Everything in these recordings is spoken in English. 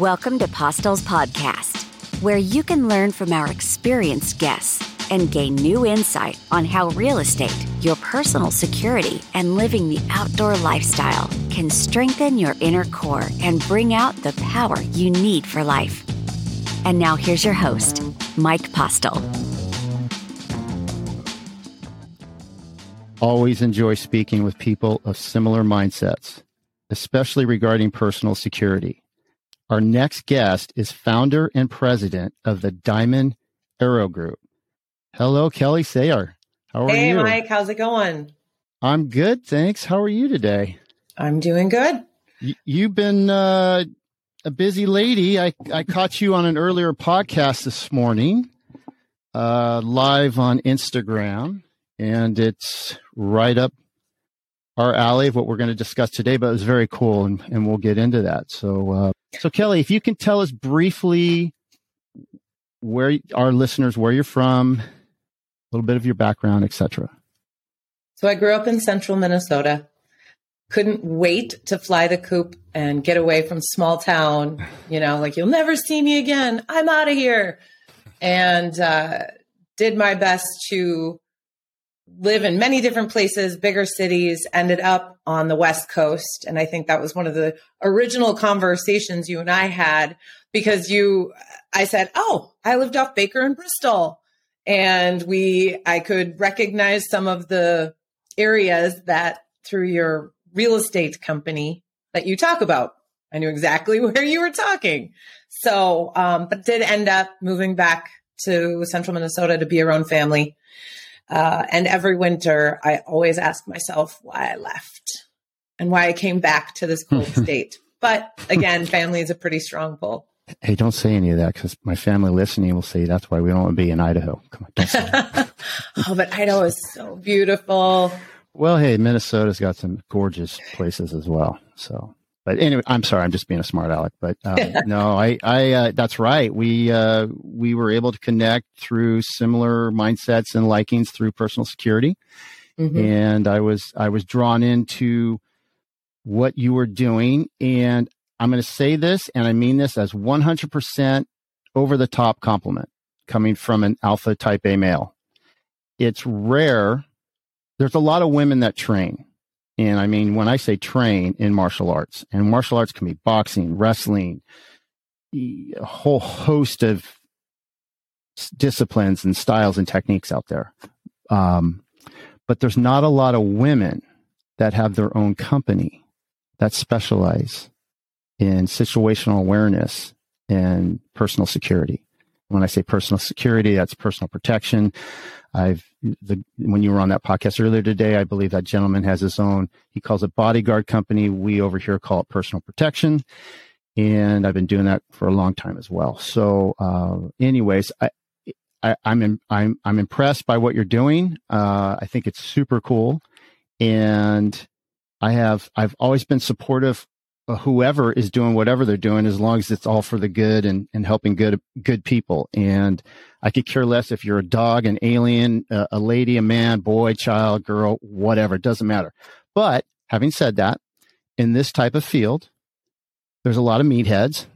Welcome to Postel's podcast, where you can learn from our experienced guests and gain new insight on how real estate, your personal security, and living the outdoor lifestyle can strengthen your inner core and bring out the power you need for life. And now here's your host, Mike Postel. Always enjoy speaking with people of similar mindsets, especially regarding personal security. Our next guest is founder and president of the Diamond Arrow Group. Hello, Kelly Sayer. How are hey, you? Hey, Mike. How's it going? I'm good, thanks. How are you today? I'm doing good. Y- you've been uh, a busy lady. I, I caught you on an earlier podcast this morning, uh, live on Instagram, and it's right up our alley of what we're going to discuss today. But it was very cool, and, and we'll get into that. So, uh, so Kelly, if you can tell us briefly where our listeners, where you're from, a little bit of your background, etc. So I grew up in central Minnesota. Couldn't wait to fly the coop and get away from small town. You know, like you'll never see me again. I'm out of here. And uh, did my best to live in many different places, bigger cities, ended up on the West Coast. And I think that was one of the original conversations you and I had because you, I said, Oh, I lived off Baker and Bristol. And we, I could recognize some of the areas that through your real estate company that you talk about. I knew exactly where you were talking. So, um, but did end up moving back to central Minnesota to be around family. Uh, and every winter, I always ask myself why I left and why I came back to this cold state. But again, family is a pretty strong pull. Hey, don't say any of that because my family listening will say that's why we don't want to be in Idaho. Come on, don't say that. oh, but Idaho is so beautiful. Well, hey, Minnesota's got some gorgeous places as well. So, but anyway, I'm sorry, I'm just being a smart aleck. But um, no, I, I, uh, that's right. We, uh, we were able to connect through similar mindsets and likings through personal security, mm-hmm. and I was, I was drawn into what you were doing, and I'm going to say this, and I mean this as 100% over the top compliment coming from an alpha type A male. It's rare. There's a lot of women that train. And I mean, when I say train in martial arts, and martial arts can be boxing, wrestling, a whole host of disciplines and styles and techniques out there. Um, but there's not a lot of women that have their own company that specialize in situational awareness and personal security. When I say personal security, that's personal protection. I've the when you were on that podcast earlier today, I believe that gentleman has his own. He calls it bodyguard company. We over here call it personal protection, and I've been doing that for a long time as well. So, uh, anyways, I, I am I'm, I'm I'm impressed by what you're doing. Uh, I think it's super cool, and I have I've always been supportive whoever is doing whatever they're doing as long as it's all for the good and, and helping good good people. And i could care less if you're a dog an alien a, a lady a man boy child girl whatever it doesn't matter. But having said that in this type of field there's a lot of meatheads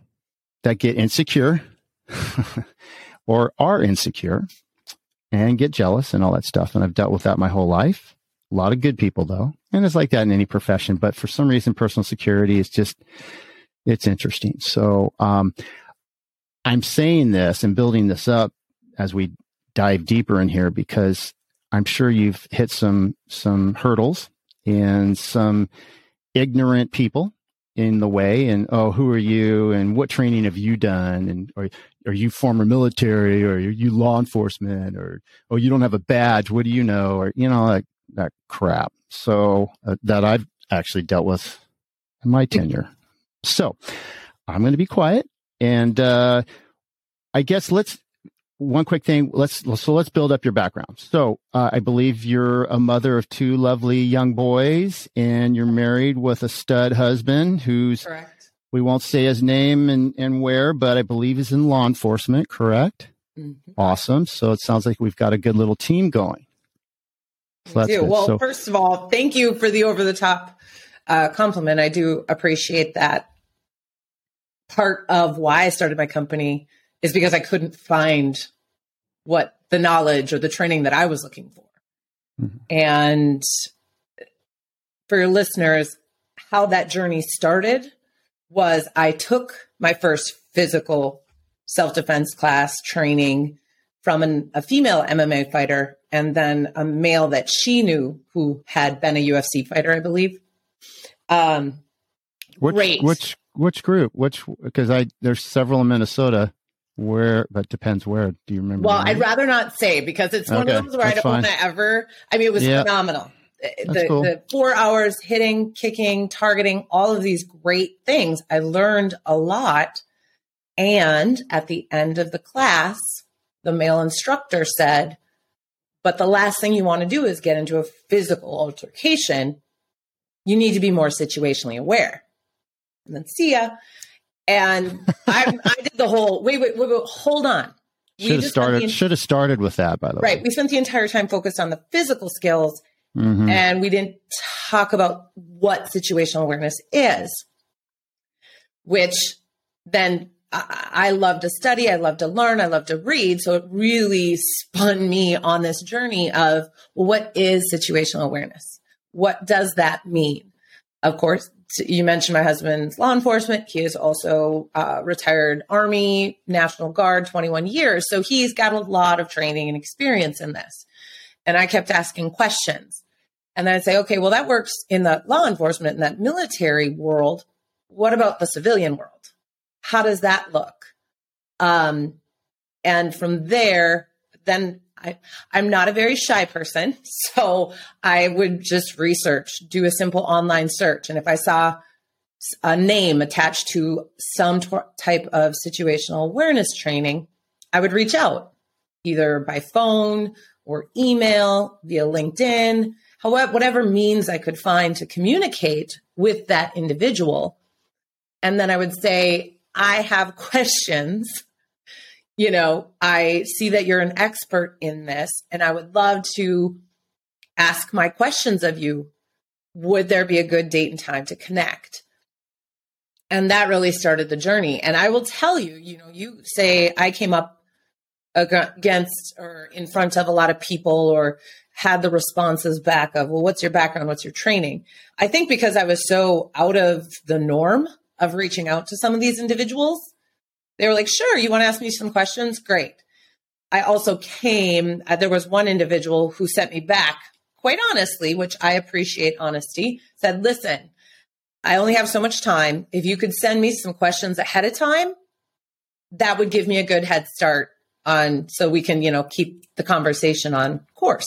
that get insecure or are insecure and get jealous and all that stuff. And i've dealt with that my whole life a lot of good people though and it's like that in any profession but for some reason personal security is just it's interesting. So um, i'm saying this and building this up as we dive deeper in here because i'm sure you've hit some some hurdles and some ignorant people in the way and oh who are you and what training have you done? And or are you former military or are you law enforcement or oh you don't have a badge. What do you know? Or you know like that crap. So uh, that I've actually dealt with in my tenure. So I'm going to be quiet, and uh, I guess let's one quick thing. Let's so let's build up your background. So uh, I believe you're a mother of two lovely young boys, and you're married with a stud husband who's correct. We won't say his name and, and where, but I believe he's in law enforcement. Correct. Mm-hmm. Awesome. So it sounds like we've got a good little team going. So do. Well, so, first of all, thank you for the over the top uh, compliment. I do appreciate that. part of why I started my company is because I couldn't find what the knowledge or the training that I was looking for. Mm-hmm. And for your listeners, how that journey started was I took my first physical self defense class training from an, a female MMA fighter and then a male that she knew who had been a UFC fighter, I believe. Um, which, great. Which which group? Which because I there's several in Minnesota. Where, but depends where. Do you remember? Well, I'd rather not say because it's okay, one of those where I don't want to ever. I mean, it was phenomenal. The, cool. the four hours hitting, kicking, targeting, all of these great things. I learned a lot. And at the end of the class, the male instructor said, but the last thing you want to do is get into a physical altercation. You need to be more situationally aware. And then see ya. And I, I did the whole wait, wait, wait, wait hold on. Should have started. should have started with that, by the right, way. Right. We spent the entire time focused on the physical skills, mm-hmm. and we didn't talk about what situational awareness is. Which then I, love to study, I love to learn, I love to read. So it really spun me on this journey of what is situational awareness? What does that mean? Of course, you mentioned my husband's law enforcement. He is also uh, retired Army, National Guard, 21 years. So he's got a lot of training and experience in this. And I kept asking questions. And then I'd say, okay, well, that works in the law enforcement, in that military world. What about the civilian world? How does that look? Um, and from there, then I, I'm not a very shy person. So I would just research, do a simple online search. And if I saw a name attached to some t- type of situational awareness training, I would reach out either by phone or email, via LinkedIn, however, whatever means I could find to communicate with that individual. And then I would say, I have questions you know, I see that you're an expert in this and I would love to ask my questions of you. Would there be a good date and time to connect? And that really started the journey. And I will tell you, you know, you say I came up against or in front of a lot of people or had the responses back of, well, what's your background? What's your training? I think because I was so out of the norm of reaching out to some of these individuals, they were like, sure, you want to ask me some questions? Great. I also came, uh, there was one individual who sent me back, quite honestly, which I appreciate honesty, said, listen, I only have so much time. If you could send me some questions ahead of time, that would give me a good head start on so we can, you know, keep the conversation on course.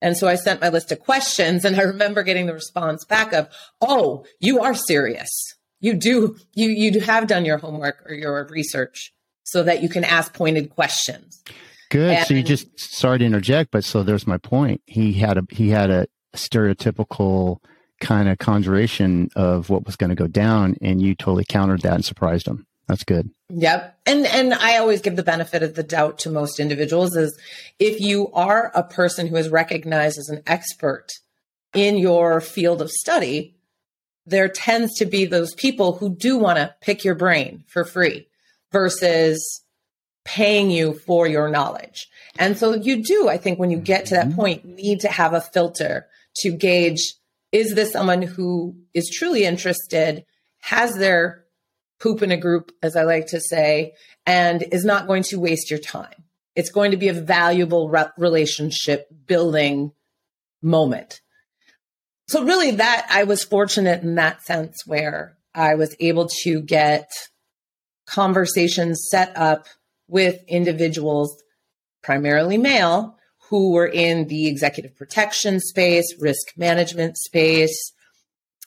And so I sent my list of questions and I remember getting the response back of, Oh, you are serious you do you you have done your homework or your research so that you can ask pointed questions. Good. And, so you just sorry to interject, but so there's my point. He had a he had a stereotypical kind of conjuration of what was going to go down, and you totally countered that and surprised him. That's good. Yep. And and I always give the benefit of the doubt to most individuals is if you are a person who is recognized as an expert in your field of study, there tends to be those people who do want to pick your brain for free versus paying you for your knowledge. And so you do, I think, when you get to that mm-hmm. point, need to have a filter to gauge is this someone who is truly interested, has their poop in a group, as I like to say, and is not going to waste your time. It's going to be a valuable re- relationship building moment so really that I was fortunate in that sense where I was able to get conversations set up with individuals, primarily male, who were in the executive protection space, risk management space,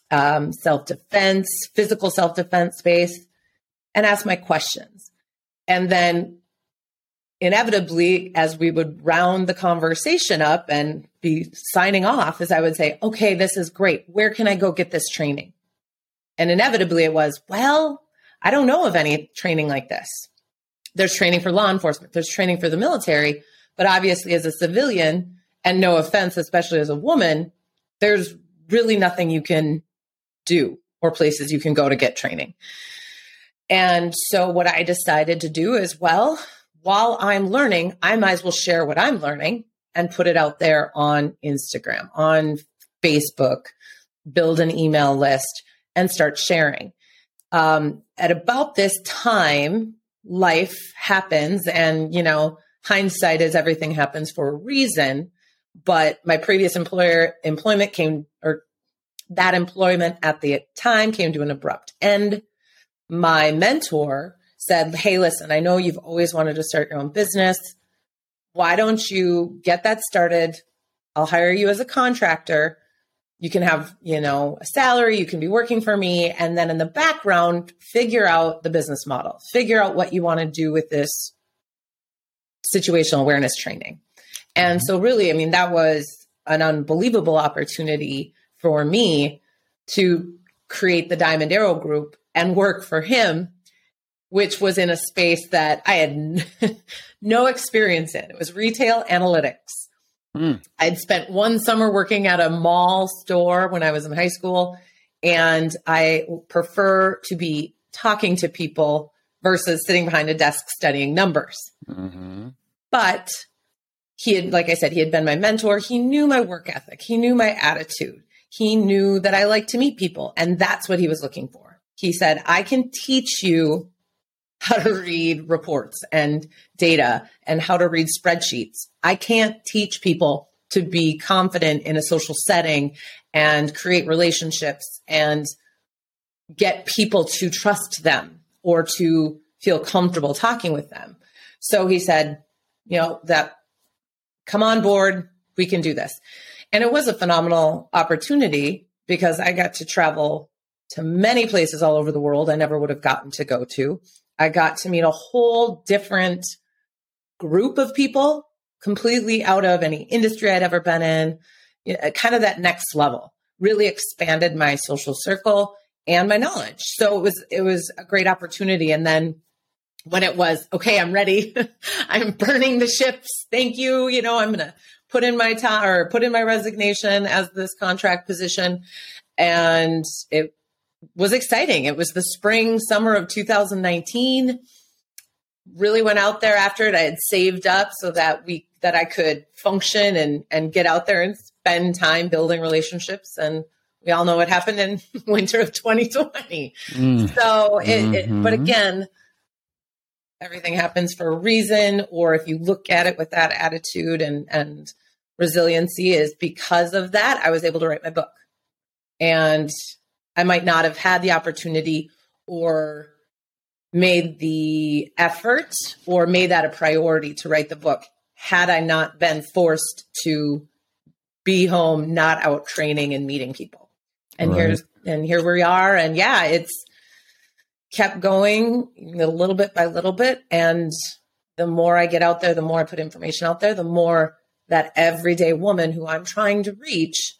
um, self defense, physical self defense space, and ask my questions. And then inevitably, as we would round the conversation up and be signing off, as I would say, okay, this is great. Where can I go get this training? And inevitably it was, well, I don't know of any training like this. There's training for law enforcement, there's training for the military, but obviously as a civilian, and no offense, especially as a woman, there's really nothing you can do or places you can go to get training. And so what I decided to do is, well, while I'm learning, I might as well share what I'm learning and put it out there on Instagram, on Facebook, build an email list and start sharing. Um, at about this time, life happens and, you know, hindsight is everything happens for a reason. But my previous employer employment came or that employment at the time came to an abrupt end. My mentor said, Hey, listen, I know you've always wanted to start your own business. Why don't you get that started? I'll hire you as a contractor. You can have, you know, a salary, you can be working for me. And then in the background, figure out the business model, figure out what you want to do with this situational awareness training. And mm-hmm. so, really, I mean, that was an unbelievable opportunity for me to create the Diamond Arrow Group and work for him, which was in a space that I had no experience in. It was retail analytics. Mm. I'd spent one summer working at a mall store when I was in high school, and I prefer to be talking to people versus sitting behind a desk studying numbers. Mm-hmm. But he had, like I said, he had been my mentor. He knew my work ethic, he knew my attitude, he knew that I like to meet people, and that's what he was looking for. He said, I can teach you how to read reports and data and how to read spreadsheets. I can't teach people to be confident in a social setting and create relationships and get people to trust them or to feel comfortable talking with them. So he said, you know, that come on board, we can do this. And it was a phenomenal opportunity because I got to travel to many places all over the world I never would have gotten to go to. I got to meet a whole different group of people completely out of any industry I'd ever been in, you know, kind of that next level. Really expanded my social circle and my knowledge. So it was it was a great opportunity. And then when it was okay, I'm ready. I'm burning the ships. Thank you. You know, I'm gonna put in my time or put in my resignation as this contract position. And it was exciting. It was the spring, summer of 2019. Really went out there after it. I had saved up so that we that I could function and and get out there and spend time building relationships. And we all know what happened in winter of 2020. Mm. So, it, mm-hmm. it, but again, everything happens for a reason. Or if you look at it with that attitude and and resiliency, is because of that I was able to write my book. And I might not have had the opportunity or made the effort or made that a priority to write the book had I not been forced to be home, not out training and meeting people. And right. here's and here we are. And yeah, it's kept going a little bit by little bit. And the more I get out there, the more I put information out there, the more that everyday woman who I'm trying to reach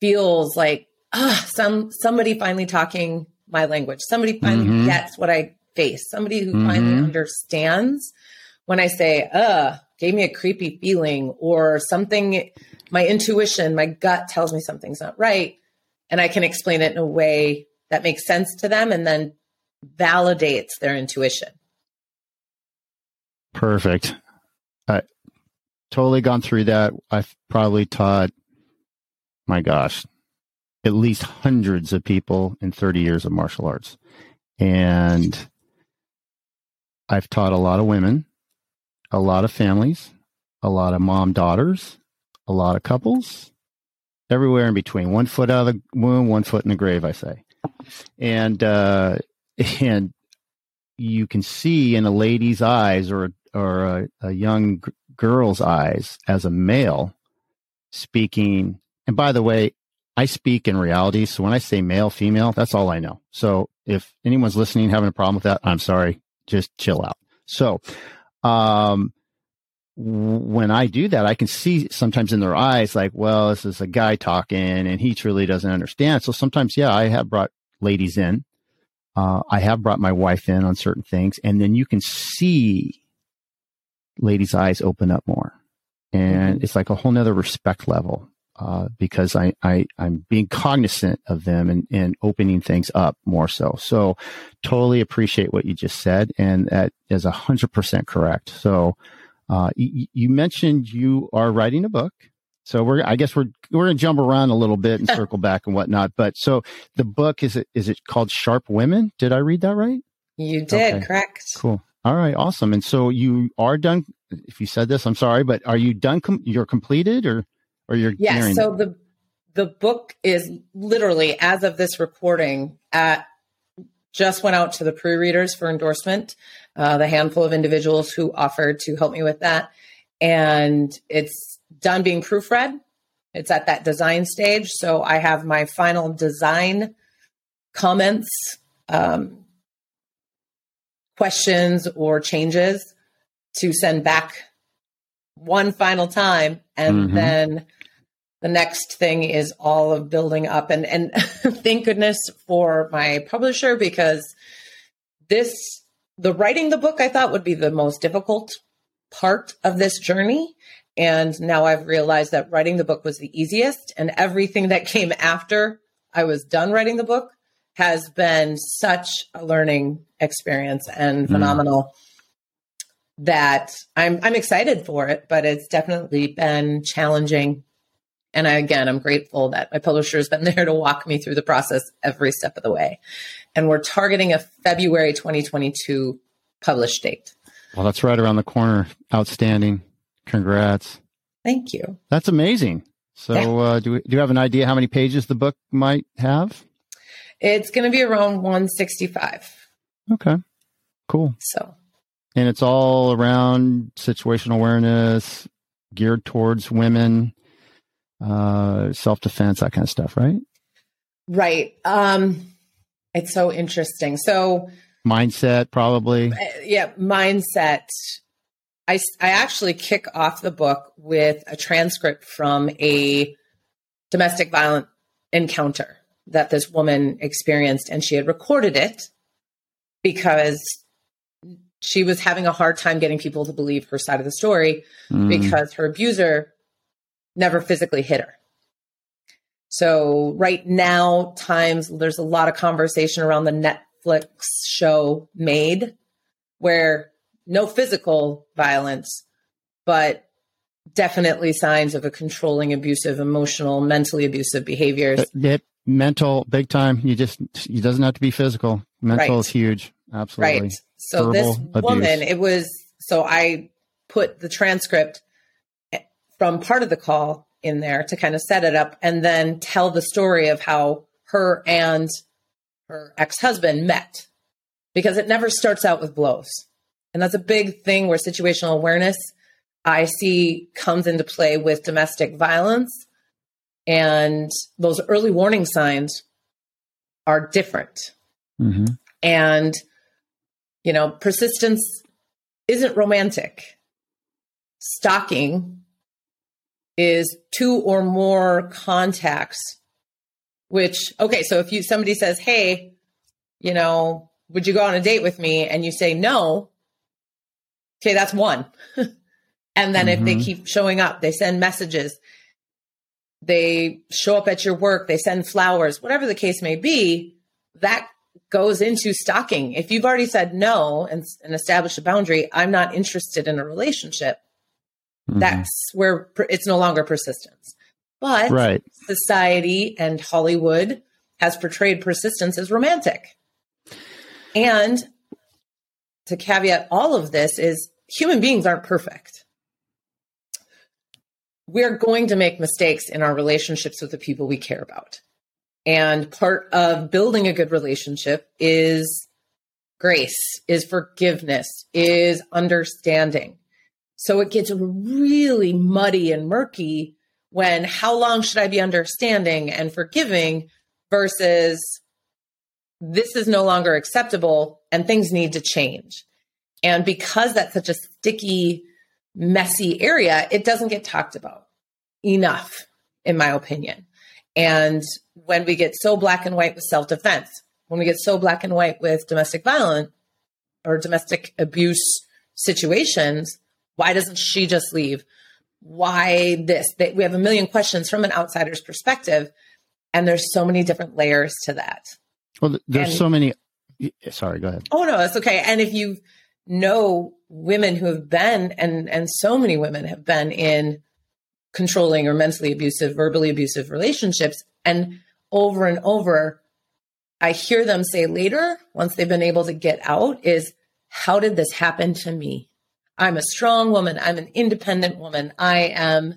feels like ah, some somebody finally talking my language. Somebody finally mm-hmm. gets what I face. Somebody who mm-hmm. finally understands when I say, uh, gave me a creepy feeling or something, my intuition, my gut tells me something's not right. And I can explain it in a way that makes sense to them and then validates their intuition. Perfect. I totally gone through that. I've probably taught, my gosh, at least hundreds of people in 30 years of martial arts. And I've taught a lot of women, a lot of families, a lot of mom daughters, a lot of couples, everywhere in between. One foot out of the womb, one foot in the grave, I say. And uh, and you can see in a lady's eyes or or a, a young g- girl's eyes as a male speaking. And by the way, I speak in reality. So when I say male, female, that's all I know. So if anyone's listening, having a problem with that, I'm sorry. Just chill out. So, um, when I do that, I can see sometimes in their eyes, like, well, this is a guy talking and he truly doesn't understand. So sometimes, yeah, I have brought ladies in. Uh, I have brought my wife in on certain things and then you can see ladies' eyes open up more and mm-hmm. it's like a whole nother respect level uh, because I, I, I'm being cognizant of them and, and opening things up more so. So totally appreciate what you just said. And that is a hundred percent correct. So, uh, y- you mentioned you are writing a book. So we're, I guess we're, we're going to jump around a little bit and circle back and whatnot. But so the book, is it, is it called Sharp Women? Did I read that right? You did, okay. correct. Cool. All right. Awesome. And so you are done. If you said this, I'm sorry, but are you done? Com- you're completed or, or you're? Yeah. So the, the book is literally as of this recording at just went out to the pre-readers for endorsement. Uh, the handful of individuals who offered to help me with that, and it's done being proofread. It's at that design stage. So I have my final design comments, um, questions, or changes to send back one final time. And mm-hmm. then the next thing is all of building up. And, and thank goodness for my publisher because this, the writing the book, I thought would be the most difficult part of this journey. And now I've realized that writing the book was the easiest, and everything that came after I was done writing the book has been such a learning experience and mm. phenomenal mm. That I'm I'm excited for it, but it's definitely been challenging. And I, again, I'm grateful that my publisher has been there to walk me through the process every step of the way. And we're targeting a February 2022 published date. Well, that's right around the corner. Outstanding. Congrats. Thank you. That's amazing. So, yeah. uh, do, we, do you have an idea how many pages the book might have? It's going to be around 165. Okay. Cool. So, and it's all around situational awareness, geared towards women, uh, self defense, that kind of stuff, right? Right. Um, it's so interesting. So, mindset, probably. Uh, yeah, mindset I, I actually kick off the book with a transcript from a domestic violent encounter that this woman experienced, and she had recorded it because she was having a hard time getting people to believe her side of the story mm. because her abuser never physically hit her. So right now, times there's a lot of conversation around the Netflix show Maid, where no physical violence, but definitely signs of a controlling, abusive, emotional, mentally abusive behaviors. Yep, mental, big time. You just it doesn't have to be physical. Mental right. is huge. Absolutely. Right. So Verbal this abuse. woman, it was so I put the transcript from part of the call in there to kind of set it up and then tell the story of how her and her ex-husband met because it never starts out with blows. And that's a big thing where situational awareness I see comes into play with domestic violence. And those early warning signs are different. Mm-hmm. And, you know, persistence isn't romantic. Stalking is two or more contacts, which, okay, so if you, somebody says, Hey, you know, would you go on a date with me? And you say no, Okay, that's one. and then mm-hmm. if they mm-hmm. keep showing up, they send messages, they show up at your work, they send flowers, whatever the case may be, that goes into stalking. If you've already said no and, and established a boundary, I'm not interested in a relationship, mm-hmm. that's where it's no longer persistence. But right. society and Hollywood has portrayed persistence as romantic. And to caveat all of this is human beings aren't perfect. We're going to make mistakes in our relationships with the people we care about. And part of building a good relationship is grace, is forgiveness, is understanding. So it gets really muddy and murky when how long should I be understanding and forgiving versus this is no longer acceptable and things need to change. And because that's such a sticky, messy area, it doesn't get talked about enough, in my opinion. And when we get so black and white with self defense, when we get so black and white with domestic violence or domestic abuse situations, why doesn't she just leave? why this? They, we have a million questions from an outsider's perspective, and there's so many different layers to that. Well, there's And- so many. Sorry, go ahead. Oh no, it's okay. And if you know women who have been and and so many women have been in controlling or mentally abusive, verbally abusive relationships and over and over I hear them say later once they've been able to get out is how did this happen to me? I'm a strong woman, I'm an independent woman, I am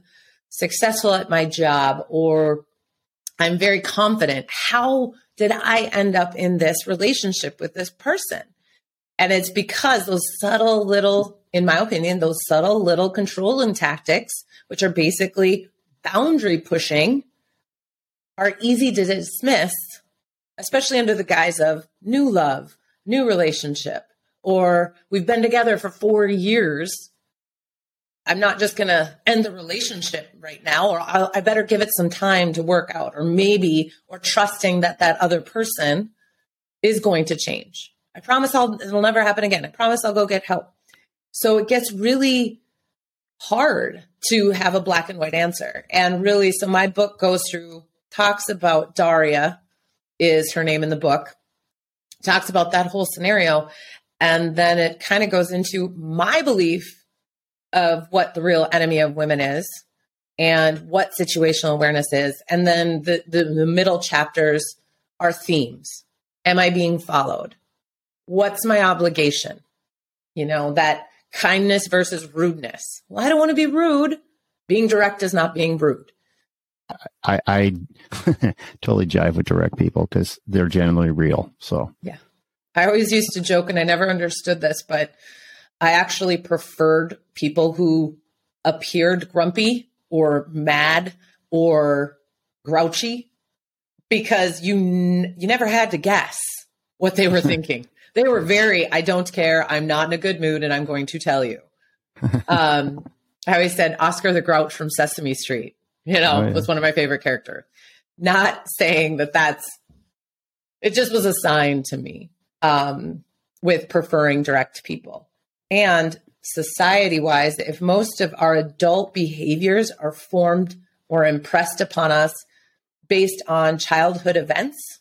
successful at my job or I'm very confident. How did I end up in this relationship with this person? And it's because those subtle little, in my opinion, those subtle little controlling tactics, which are basically boundary pushing, are easy to dismiss, especially under the guise of new love, new relationship, or we've been together for four years. I'm not just going to end the relationship right now, or I'll, I better give it some time to work out, or maybe, or trusting that that other person is going to change. I promise I'll, it'll never happen again. I promise I'll go get help. So it gets really hard to have a black and white answer. And really, so my book goes through, talks about Daria, is her name in the book, talks about that whole scenario. And then it kind of goes into my belief of what the real enemy of women is and what situational awareness is. And then the, the, the middle chapters are themes. Am I being followed? What's my obligation? You know, that kindness versus rudeness. Well, I don't want to be rude. Being direct is not being rude. I, I totally jive with direct people because they're generally real. So yeah. I always used to joke, and I never understood this, but I actually preferred people who appeared grumpy or mad or grouchy because you n- you never had to guess what they were thinking. They were very I don't care, I'm not in a good mood and I'm going to tell you. Um I always said Oscar the Grouch from Sesame Street, you know, Oh, yeah. was one of my favorite characters. Not saying that that's it just was a sign to me um, with preferring direct people. And society wise, if most of our adult behaviors are formed or impressed upon us based on childhood events,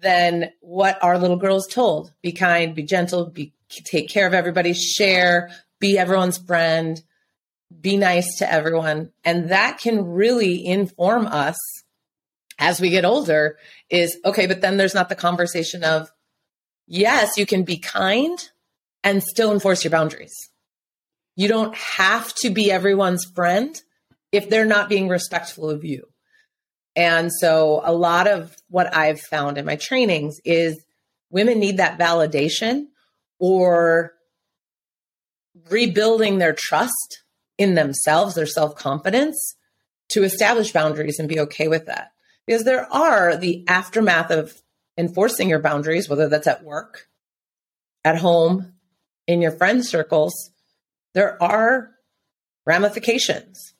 then what are little girls told? Be kind, be gentle, be take care of everybody, share, be everyone's friend, be nice to everyone. And that can really inform us as we get older is okay, but then there's not the conversation of, yes, you can be kind and still enforce your boundaries. You don't have to be everyone's friend if they're not being respectful of you. And so a lot of what I've found in my trainings is women need that validation or rebuilding their trust in themselves, their self confidence to establish boundaries and be okay with that. Because there are the aftermath of enforcing your boundaries, whether that's at work, at home, in your friend circles, there are ramifications.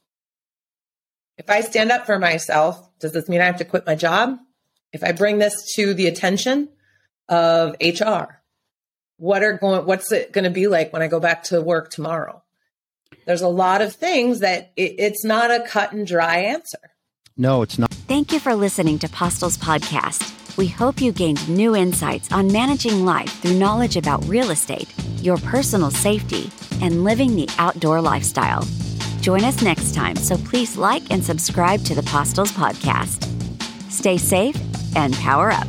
If I stand up for myself, does this mean I have to quit my job? If I bring this to the attention of HR, what are going what's it going to be like when I go back to work tomorrow? There's a lot of things that it, it's not a cut and dry answer. no, it's not. Thank you for listening to Postel's podcast. We hope you gained new insights on managing life through knowledge about real estate, your personal safety, and living the outdoor lifestyle. Join us next time, so please like and subscribe to the Postels podcast. Stay safe and power up.